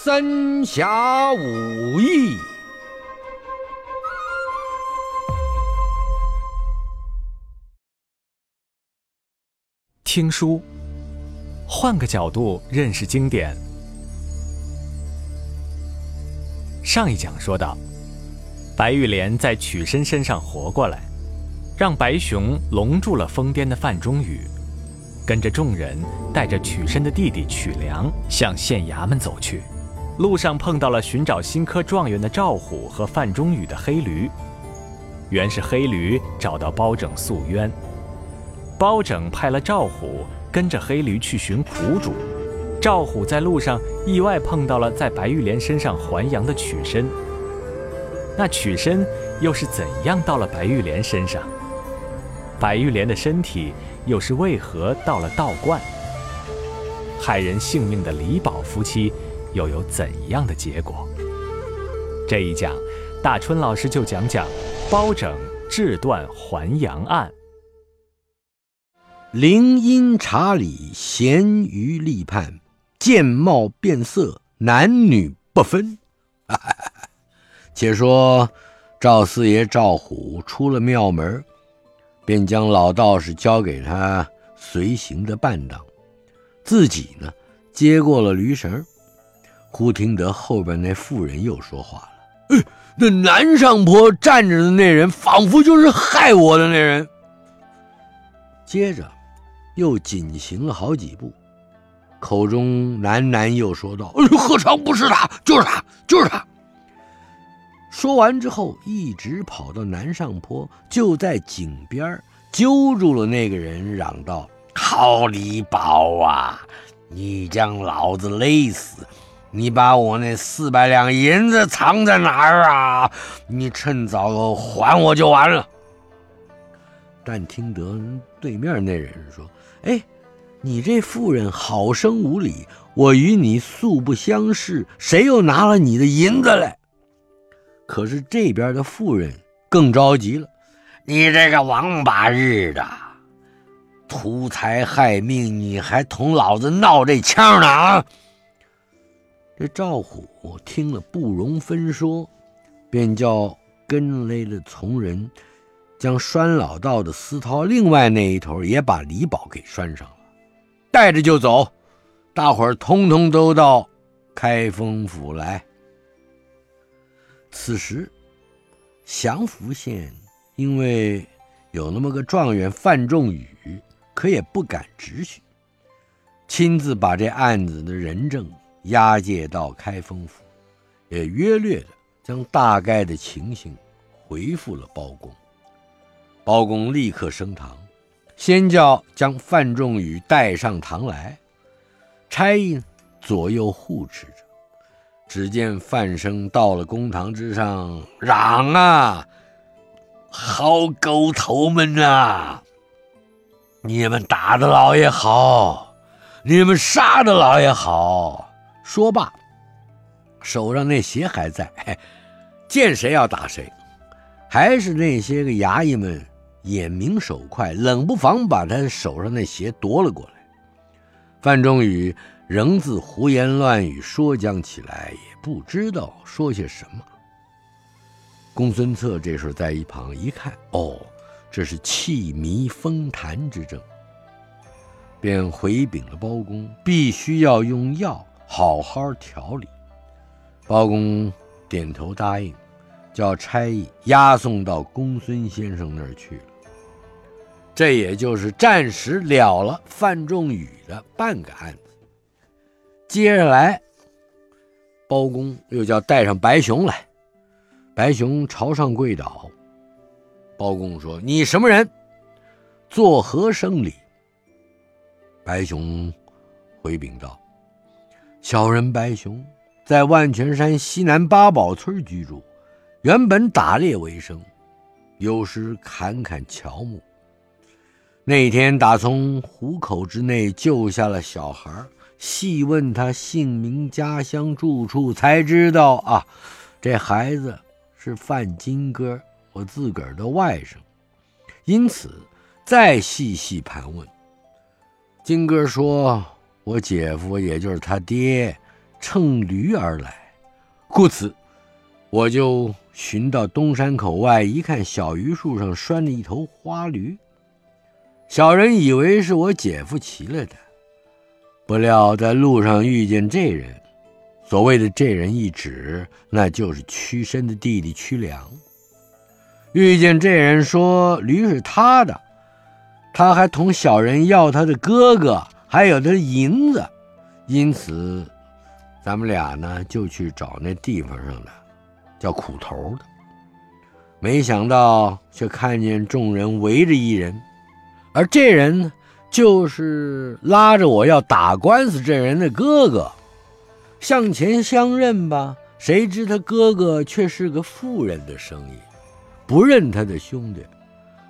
三侠五义。听书，换个角度认识经典。上一讲说到，白玉莲在曲身身上活过来，让白熊笼住了疯癫的范仲宇，跟着众人带着曲身的弟弟曲良向县衙门走去。路上碰到了寻找新科状元的赵虎和范仲宇的黑驴，原是黑驴找到包拯诉冤。包拯派了赵虎跟着黑驴去寻苦主，赵虎在路上意外碰到了在白玉莲身上还阳的曲身。那曲身又是怎样到了白玉莲身上？白玉莲的身体又是为何到了道观？害人性命的李宝夫妻又有怎样的结果？这一讲，大春老师就讲讲包拯智断还阳案。灵音查理，咸鱼立判，见貌变色，男女不分。且说赵四爷赵虎出了庙门，便将老道士交给他随行的伴当，自己呢接过了驴绳。忽听得后边那妇人又说话了：“哎，那南上坡站着的那人，仿佛就是害我的那人。”接着。又紧行了好几步，口中喃喃又说道：“何尝不是他？就是他，就是他。”说完之后，一直跑到南上坡，就在井边揪住了那个人，嚷道：“好李宝啊，你将老子勒死！你把我那四百两银子藏在哪儿啊？你趁早还我就完了。”但听得对面那人说。哎，你这妇人好生无礼！我与你素不相识，谁又拿了你的银子来？可是这边的妇人更着急了：“你这个王八日的，图财害命，你还同老子闹这腔呢啊？”这赵虎听了不容分说，便叫跟来的从人。将拴老道的丝绦，另外那一头也把李宝给拴上了，带着就走。大伙儿通通都到开封府来。此时，祥符县因为有那么个状元范仲宇，可也不敢直许，亲自把这案子的人证押解到开封府，也约略的将大概的情形回复了包公。包公立刻升堂，先叫将范仲宇带上堂来，差役左右护持着。只见范生到了公堂之上，嚷啊：“好狗头们呐！你们打的老爷好，你们杀的老爷好。”说罢，手上那鞋还在，见谁要打谁，还是那些个衙役们。眼明手快，冷不防把他手上那鞋夺了过来。范仲宇仍自胡言乱语说将起来，也不知道说些什么。公孙策这时候在一旁一看，哦，这是气迷风痰之症，便回禀了包公，必须要用药好好调理。包公点头答应，叫差役押送到公孙先生那儿去了。这也就是暂时了了范仲宇的半个案子。接着来，包公又叫带上白熊来。白熊朝上跪倒。包公说：“你什么人？作何生礼？”白熊回禀道：“小人白熊在万泉山西南八宝村居住，原本打猎为生，有时砍砍乔木。”那天打从虎口之内救下了小孩，细问他姓名、家乡、住处，才知道啊，这孩子是范金哥，我自个儿的外甥。因此，再细细盘问，金哥说：“我姐夫也就是他爹，乘驴而来，故此我就寻到东山口外，一看小榆树上拴着一头花驴。小人以为是我姐夫骑来的，不料在路上遇见这人。所谓的这人一指，那就是屈身的弟弟屈良。遇见这人说驴是他的，他还同小人要他的哥哥，还有的银子，因此，咱们俩呢就去找那地方上的叫苦头的。没想到却看见众人围着一人，而这人，就是拉着我要打官司这人的哥哥。向前相认吧，谁知他哥哥却是个富人的生意，不认他的兄弟，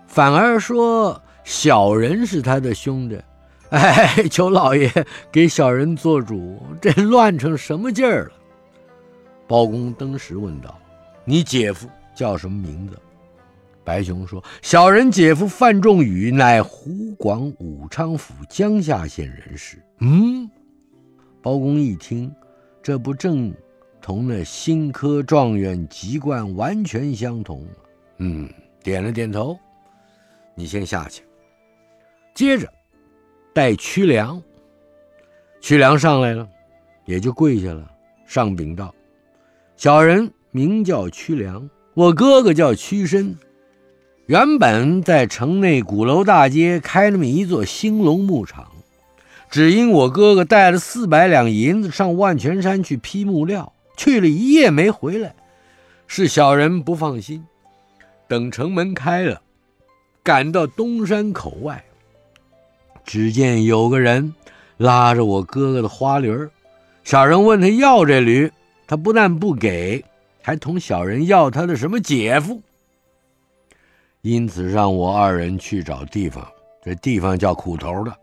反而说小人是他的兄弟。哎，求老爷给小人做主，这乱成什么劲儿了？包公登时问道：“你姐夫叫什么名字？”白熊说：“小人姐夫范仲宇，乃湖广武昌府江夏县人士。”嗯，包公一听。这不正同那新科状元籍贯完全相同吗？嗯，点了点头。你先下去。接着带屈良。屈良上来了，也就跪下了，上禀道：“小人名叫屈良，我哥哥叫屈身。原本在城内鼓楼大街开那么一座兴隆牧场。”只因我哥哥带了四百两银子上万泉山去批木料，去了一夜没回来，是小人不放心。等城门开了，赶到东山口外，只见有个人拉着我哥哥的花驴儿。小人问他要这驴，他不但不给，还同小人要他的什么姐夫。因此让我二人去找地方，这地方叫苦头的。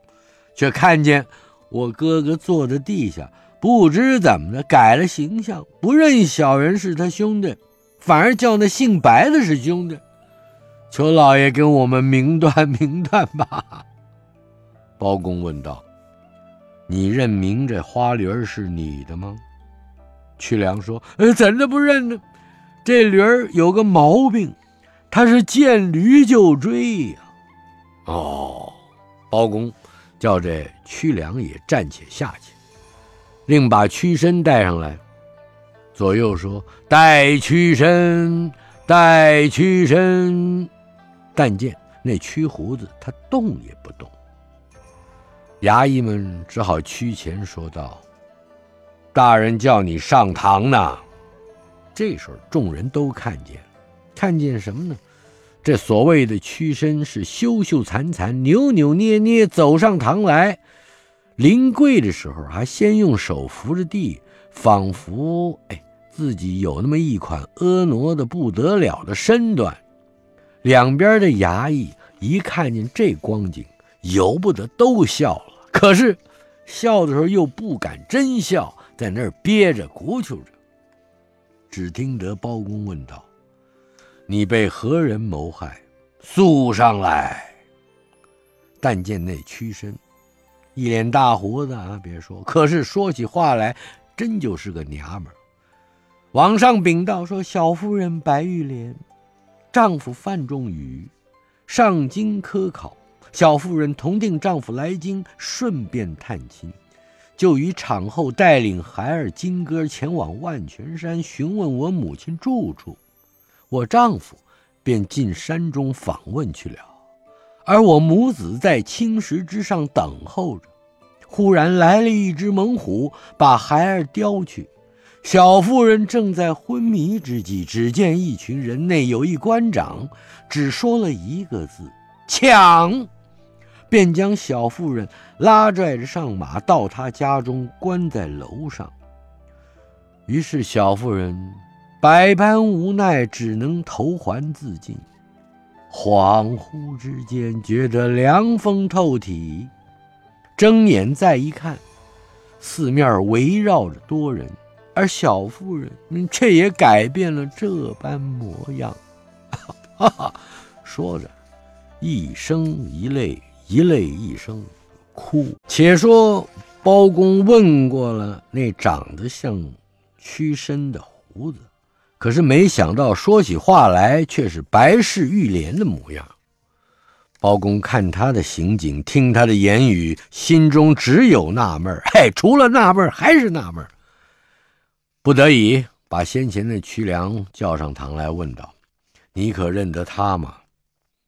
却看见我哥哥坐在地下，不知怎么的改了形象，不认小人是他兄弟，反而叫那姓白的是兄弟。求老爷跟我们明断明断吧。包公问道：“你认明这花驴儿是你的吗？”屈良说：“呃，怎的不认呢？这驴儿有个毛病，他是见驴就追呀。”哦，包公。叫这屈良也暂且下去，另把屈身带上来。左右说：“带屈身，带屈身。”但见那屈胡子，他动也不动。衙役们只好屈前说道：“大人叫你上堂呢。”这时候众人都看见了，看见什么呢？这所谓的屈身是羞羞惭惭、扭扭捏捏走上堂来，临跪的时候还先用手扶着地，仿佛哎自己有那么一款婀娜的不得了的身段。两边的衙役一看见这光景，由不得都笑了。可是笑的时候又不敢真笑，在那儿憋着鼓秋着。只听得包公问道。你被何人谋害？诉上来。但见那屈身，一脸大胡子啊，别说，可是说起话来，真就是个娘们儿。往上禀道说：“小夫人白玉莲，丈夫范仲宇，上京科考。小妇人同定丈夫来京，顺便探亲，就于场后带领孩儿金哥前往万泉山询问我母亲住处。”我丈夫便进山中访问去了，而我母子在青石之上等候着。忽然来了一只猛虎，把孩儿叼去。小妇人正在昏迷之际，只见一群人内有一官长，只说了一个字：“抢！”便将小妇人拉拽着上马，到他家中关在楼上。于是小妇人。百般无奈，只能投环自尽。恍惚之间，觉得凉风透体，睁眼再一看，四面围绕着多人，而小妇人却也改变了这般模样。哈哈，说着，一声一泪，一泪一声哭。且说包公问过了那长得像屈身的胡子，可是没想到说起话来却是白氏玉莲的模样。包公看他的行径，听他的言语，心中只有纳闷嘿，除了纳闷还是纳闷不得已，把先前的屈良叫上堂来，问道：“你可认得他吗？”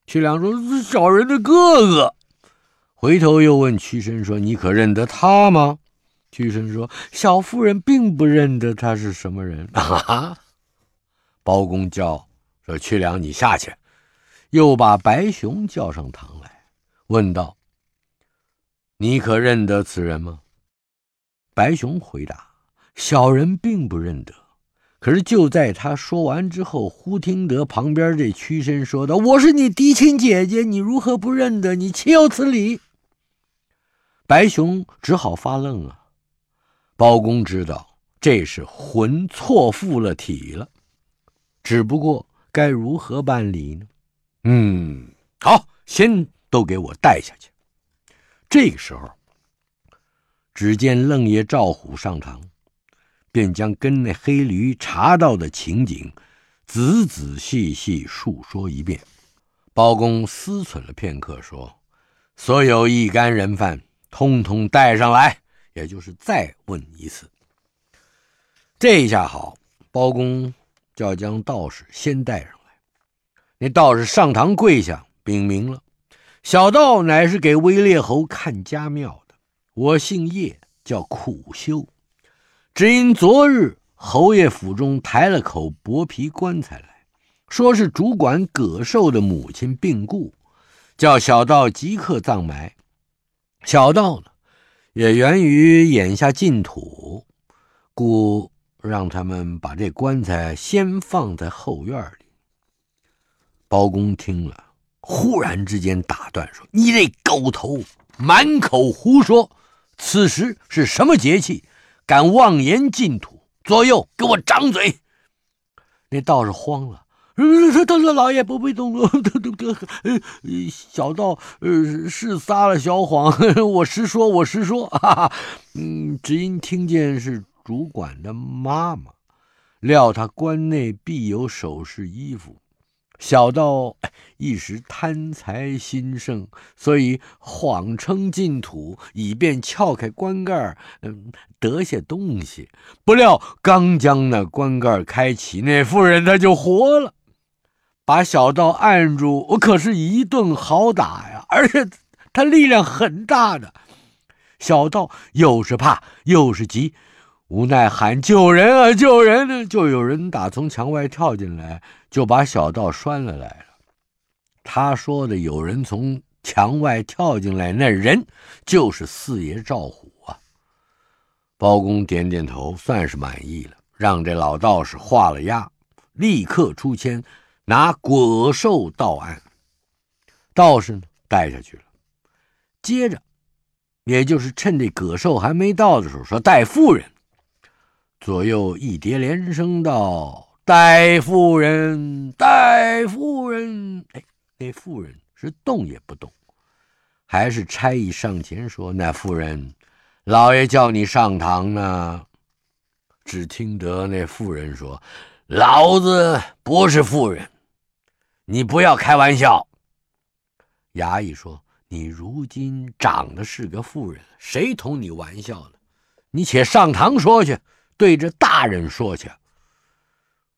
屈良说：“是小人的哥哥。”回头又问屈身说：“你可认得他吗？”屈身说：“小夫人并不认得他是什么人。”啊！包公叫说：“屈良，你下去。”又把白熊叫上堂来，问道：“你可认得此人吗？”白熊回答：“小人并不认得。”可是就在他说完之后，忽听得旁边这屈身说道：“我是你嫡亲姐姐，你如何不认得？你岂有此理！”白熊只好发愣啊。包公知道这是魂错附了体了，只不过该如何办理呢？嗯，好，先都给我带下去。这个时候，只见愣爷赵虎上堂，便将跟那黑驴查到的情景仔仔细细述说一遍。包公思忖了片刻，说：“所有一干人犯。”通通带上来，也就是再问一次。这下好，包公就要将道士先带上来。那道士上堂跪下，禀明了：小道乃是给威烈侯看家庙的，我姓叶，叫苦修。只因昨日侯爷府中抬了口薄皮棺材来，说是主管葛寿的母亲病故，叫小道即刻葬埋。小道呢，也源于眼下净土，故让他们把这棺材先放在后院里。包公听了，忽然之间打断说：“你这狗头，满口胡说！此时是什么节气，敢妄言净土？左右，给我掌嘴！”那道士慌了。呃，大老爷不必动怒，得得得，小道呃是撒了小谎，我实说，我实说，哈哈，嗯，只因听见是主管的妈妈，料他关内必有首饰衣服，小道一时贪财心盛，所以谎称进土，以便撬开棺盖，嗯，得些东西。不料刚将那棺盖开启，那妇人她就活了。把小道按住，我可是一顿好打呀！而且他力量很大的。小道又是怕又是急，无奈喊救人啊！救人呢！就有人打从墙外跳进来，就把小道拴了来了。他说的有人从墙外跳进来，那人就是四爷赵虎啊。包公点点头，算是满意了，让这老道士画了押，立刻出签。拿果寿到案，道士呢带下去了。接着，也就是趁这葛寿还没到的时候，说带夫人。左右一叠连声道：“带夫人，带夫人。”哎，那妇人是动也不动，还是差役上前说：“那妇人，老爷叫你上堂呢。”只听得那妇人说：“老子不是妇人。”你不要开玩笑。衙役说：“你如今长得是个妇人，谁同你玩笑呢？你且上堂说去，对着大人说去。”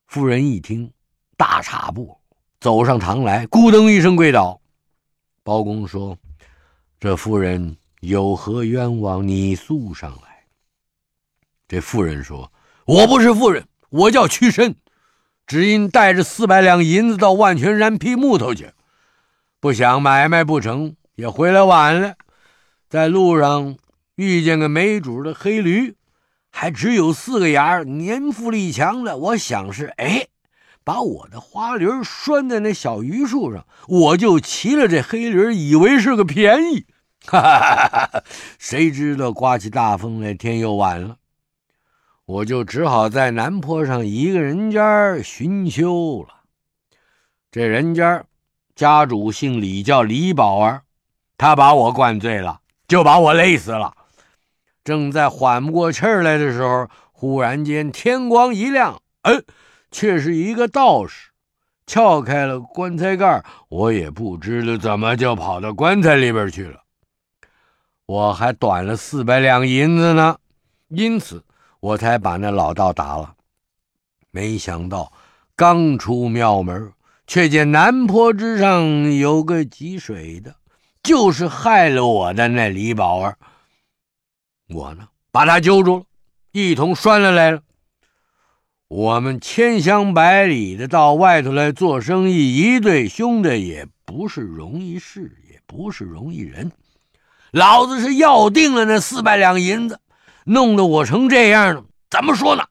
妇人一听，大踏步走上堂来，咕噔一声跪倒。包公说：“这妇人有何冤枉？你诉上来。”这妇人说：“我不是妇人，我叫屈身。”只因带着四百两银子到万泉山劈木头去，不想买卖不成，也回来晚了。在路上遇见个没主的黑驴，还只有四个牙年富力强的。我想是哎，把我的花驴拴在那小榆树上，我就骑了这黑驴，以为是个便宜。哈哈哈哈谁知道刮起大风来，天又晚了。我就只好在南坡上一个人家寻修了。这人家家主姓李，叫李宝儿，他把我灌醉了，就把我累死了。正在缓不过气儿来的时候，忽然间天光一亮，哎，却是一个道士撬开了棺材盖我也不知道怎么就跑到棺材里边去了。我还短了四百两银子呢，因此我才把那老道打了。没想到刚出庙门，却见南坡之上有个汲水的，就是害了我的那李宝儿。我呢，把他揪住了，一同拴了来了。我们千乡百里的到外头来做生意，一对兄弟也不是容易事，也不是容易人。老子是要定了那四百两银子，弄得我成这样了，怎么说呢？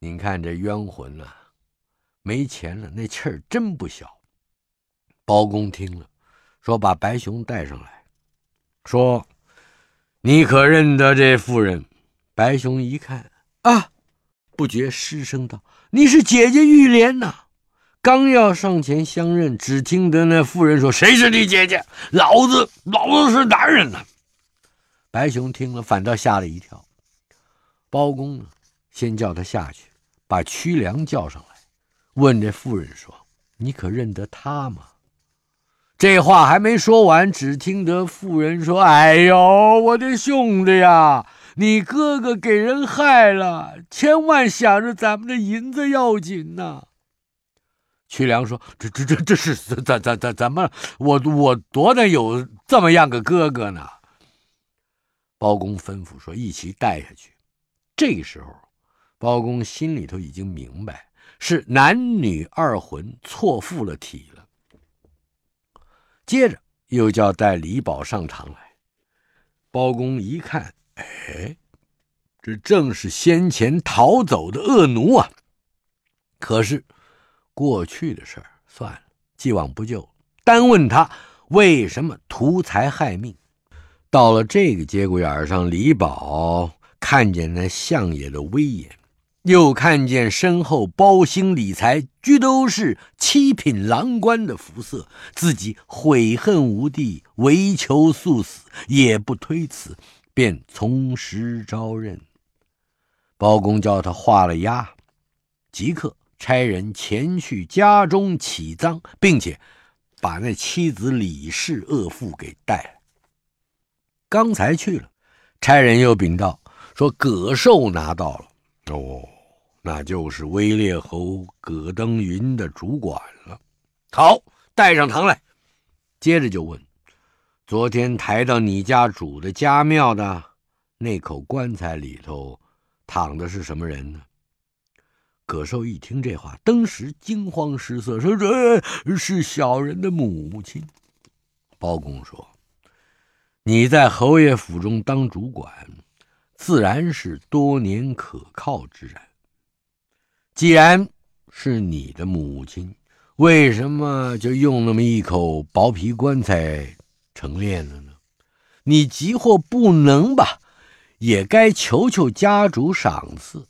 您看这冤魂啊，没钱了，那气儿真不小。包公听了，说：“把白熊带上来，说，你可认得这妇人？”白熊一看，啊，不觉失声道：“你是姐姐玉莲呐！”刚要上前相认，只听得那妇人说：“谁是你姐姐？老子，老子是男人呢！”白熊听了，反倒吓了一跳。包公呢，先叫他下去，把屈良叫上来，问这妇人说：“你可认得他吗？”这话还没说完，只听得妇人说：“哎呦，我的兄弟呀，你哥哥给人害了，千万想着咱们的银子要紧呐！”屈良说：“这这这这是怎怎怎怎么？我我多能有这么样个哥哥呢？”包公吩咐说：“一起带下去。”这时候，包公心里头已经明白是男女二魂错附了体了。接着又叫带李宝上堂来。包公一看，哎，这正是先前逃走的恶奴啊！可是。过去的事儿算了，既往不咎。单问他为什么图财害命，到了这个节骨眼上，李宝看见那相爷的威严，又看见身后包兴、李才俱都是七品郎官的服色，自己悔恨无地，唯求速死，也不推辞，便从实招认。包公叫他画了押，即刻。差人前去家中起赃，并且把那妻子李氏恶妇给带来。刚才去了，差人又禀道说葛寿拿到了。哦，那就是威烈侯葛登云的主管了。好，带上堂来。接着就问：昨天抬到你家主的家庙的那口棺材里头躺的是什么人呢？葛寿一听这话，登时惊慌失色，说：“这是小人的母亲。”包公说：“你在侯爷府中当主管，自然是多年可靠之人。既然是你的母亲，为什么就用那么一口薄皮棺材成殓了呢？你急或不能吧，也该求求家主赏赐。”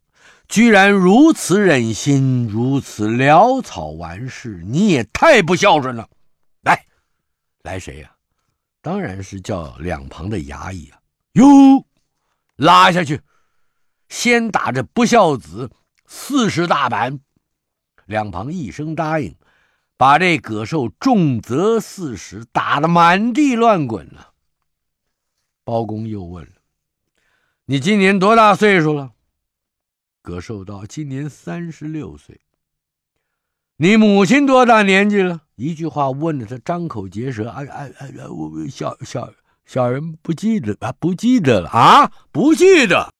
居然如此忍心，如此潦草完事，你也太不孝顺了！来，来谁呀？当然是叫两旁的衙役啊！哟，拉下去，先打这不孝子四十大板。两旁一声答应，把这葛寿重责四十，打得满地乱滚了。包公又问了：“你今年多大岁数了？”葛寿道：“今年三十六岁。你母亲多大年纪了？”一句话问的他张口结舌。哎哎哎！我小小小人不记得啊，不记得了啊，不记得。